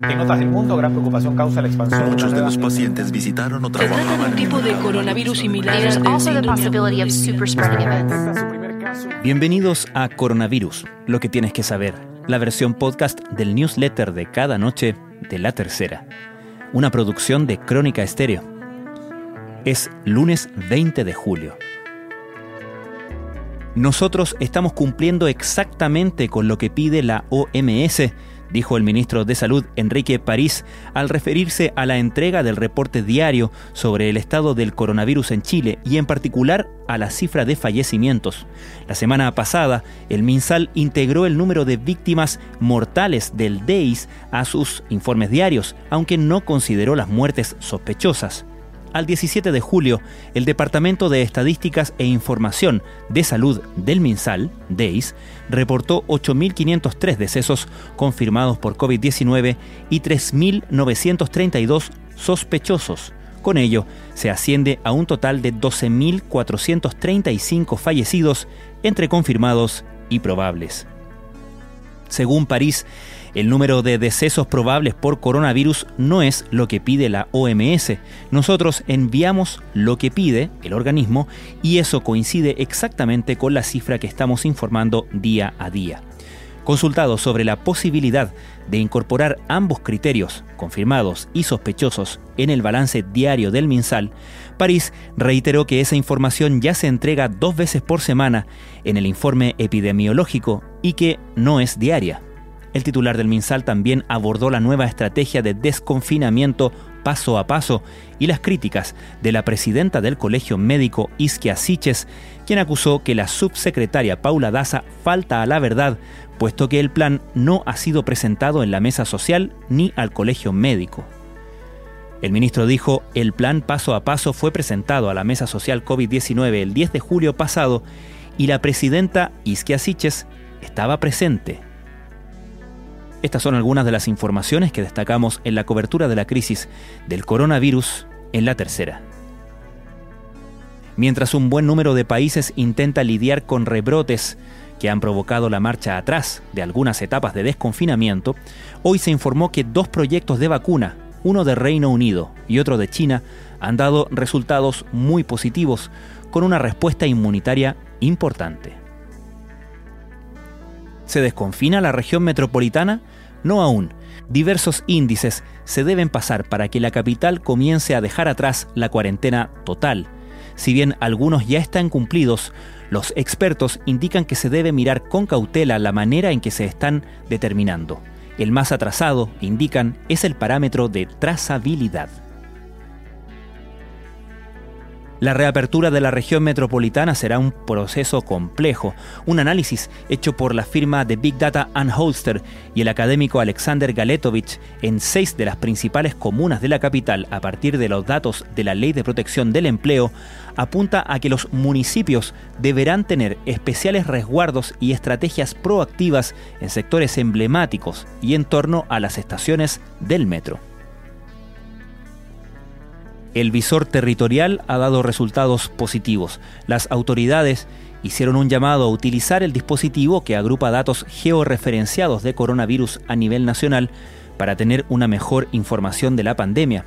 En otras del mundo, gran preocupación causa la expansión. Muchos de los pacientes visitaron o Se trata de un tipo de coronavirus similar caso. Bienvenidos a Coronavirus, lo que tienes que saber, la versión podcast del newsletter de cada noche de La Tercera, una producción de Crónica Estéreo. Es lunes 20 de julio. Nosotros estamos cumpliendo exactamente con lo que pide la OMS, dijo el ministro de Salud Enrique París al referirse a la entrega del reporte diario sobre el estado del coronavirus en Chile y en particular a la cifra de fallecimientos. La semana pasada, el MinSal integró el número de víctimas mortales del DEIS a sus informes diarios, aunque no consideró las muertes sospechosas. Al 17 de julio, el Departamento de Estadísticas e Información de Salud del MinSal, DEIS, reportó 8.503 decesos confirmados por COVID-19 y 3.932 sospechosos. Con ello, se asciende a un total de 12.435 fallecidos entre confirmados y probables. Según París, el número de decesos probables por coronavirus no es lo que pide la OMS. Nosotros enviamos lo que pide el organismo y eso coincide exactamente con la cifra que estamos informando día a día. Consultado sobre la posibilidad de incorporar ambos criterios, confirmados y sospechosos, en el balance diario del MinSal, París reiteró que esa información ya se entrega dos veces por semana en el informe epidemiológico y que no es diaria. El titular del MinSal también abordó la nueva estrategia de desconfinamiento paso a paso y las críticas de la presidenta del Colegio Médico Isquia Siches, quien acusó que la subsecretaria Paula Daza falta a la verdad, puesto que el plan no ha sido presentado en la mesa social ni al Colegio Médico. El ministro dijo, el plan paso a paso fue presentado a la mesa social COVID-19 el 10 de julio pasado y la presidenta Isquia Siches estaba presente. Estas son algunas de las informaciones que destacamos en la cobertura de la crisis del coronavirus en la tercera. Mientras un buen número de países intenta lidiar con rebrotes que han provocado la marcha atrás de algunas etapas de desconfinamiento, hoy se informó que dos proyectos de vacuna, uno de Reino Unido y otro de China, han dado resultados muy positivos con una respuesta inmunitaria importante. ¿Se desconfina la región metropolitana? No aún. Diversos índices se deben pasar para que la capital comience a dejar atrás la cuarentena total. Si bien algunos ya están cumplidos, los expertos indican que se debe mirar con cautela la manera en que se están determinando. El más atrasado, indican, es el parámetro de trazabilidad. La reapertura de la región metropolitana será un proceso complejo. Un análisis hecho por la firma de Big Data Holster y el académico Alexander Galetovich en seis de las principales comunas de la capital a partir de los datos de la Ley de Protección del Empleo apunta a que los municipios deberán tener especiales resguardos y estrategias proactivas en sectores emblemáticos y en torno a las estaciones del metro. El visor territorial ha dado resultados positivos. Las autoridades hicieron un llamado a utilizar el dispositivo que agrupa datos georreferenciados de coronavirus a nivel nacional para tener una mejor información de la pandemia.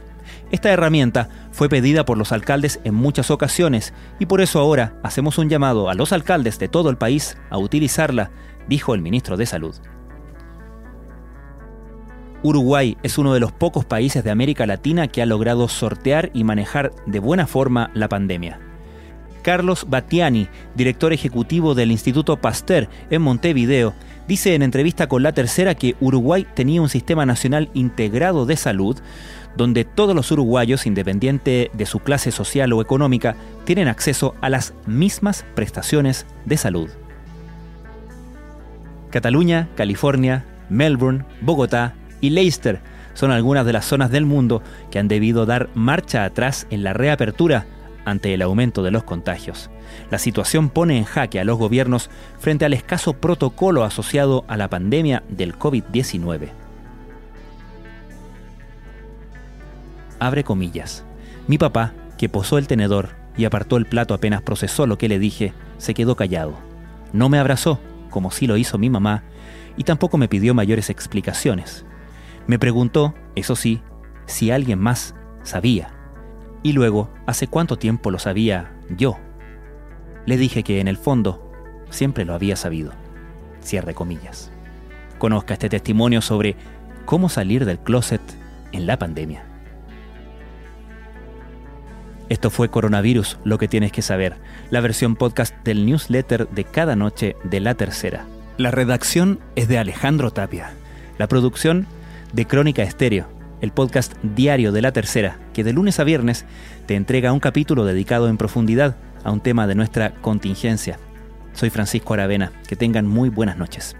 Esta herramienta fue pedida por los alcaldes en muchas ocasiones y por eso ahora hacemos un llamado a los alcaldes de todo el país a utilizarla, dijo el ministro de Salud. Uruguay es uno de los pocos países de América Latina que ha logrado sortear y manejar de buena forma la pandemia. Carlos Battiani, director ejecutivo del Instituto Pasteur en Montevideo, dice en entrevista con La Tercera que Uruguay tenía un sistema nacional integrado de salud donde todos los uruguayos, independiente de su clase social o económica, tienen acceso a las mismas prestaciones de salud. Cataluña, California, Melbourne, Bogotá, y Leicester son algunas de las zonas del mundo que han debido dar marcha atrás en la reapertura ante el aumento de los contagios. La situación pone en jaque a los gobiernos frente al escaso protocolo asociado a la pandemia del COVID-19. Abre comillas. Mi papá, que posó el tenedor y apartó el plato apenas procesó lo que le dije, se quedó callado. No me abrazó, como sí lo hizo mi mamá, y tampoco me pidió mayores explicaciones. Me preguntó, eso sí, si alguien más sabía. Y luego, ¿hace cuánto tiempo lo sabía yo? Le dije que en el fondo siempre lo había sabido. Cierre comillas. Conozca este testimonio sobre cómo salir del closet en la pandemia. Esto fue Coronavirus, lo que tienes que saber, la versión podcast del newsletter de cada noche de la tercera. La redacción es de Alejandro Tapia, la producción de Crónica Estéreo, el podcast diario de la tercera, que de lunes a viernes te entrega un capítulo dedicado en profundidad a un tema de nuestra contingencia. Soy Francisco Aravena, que tengan muy buenas noches.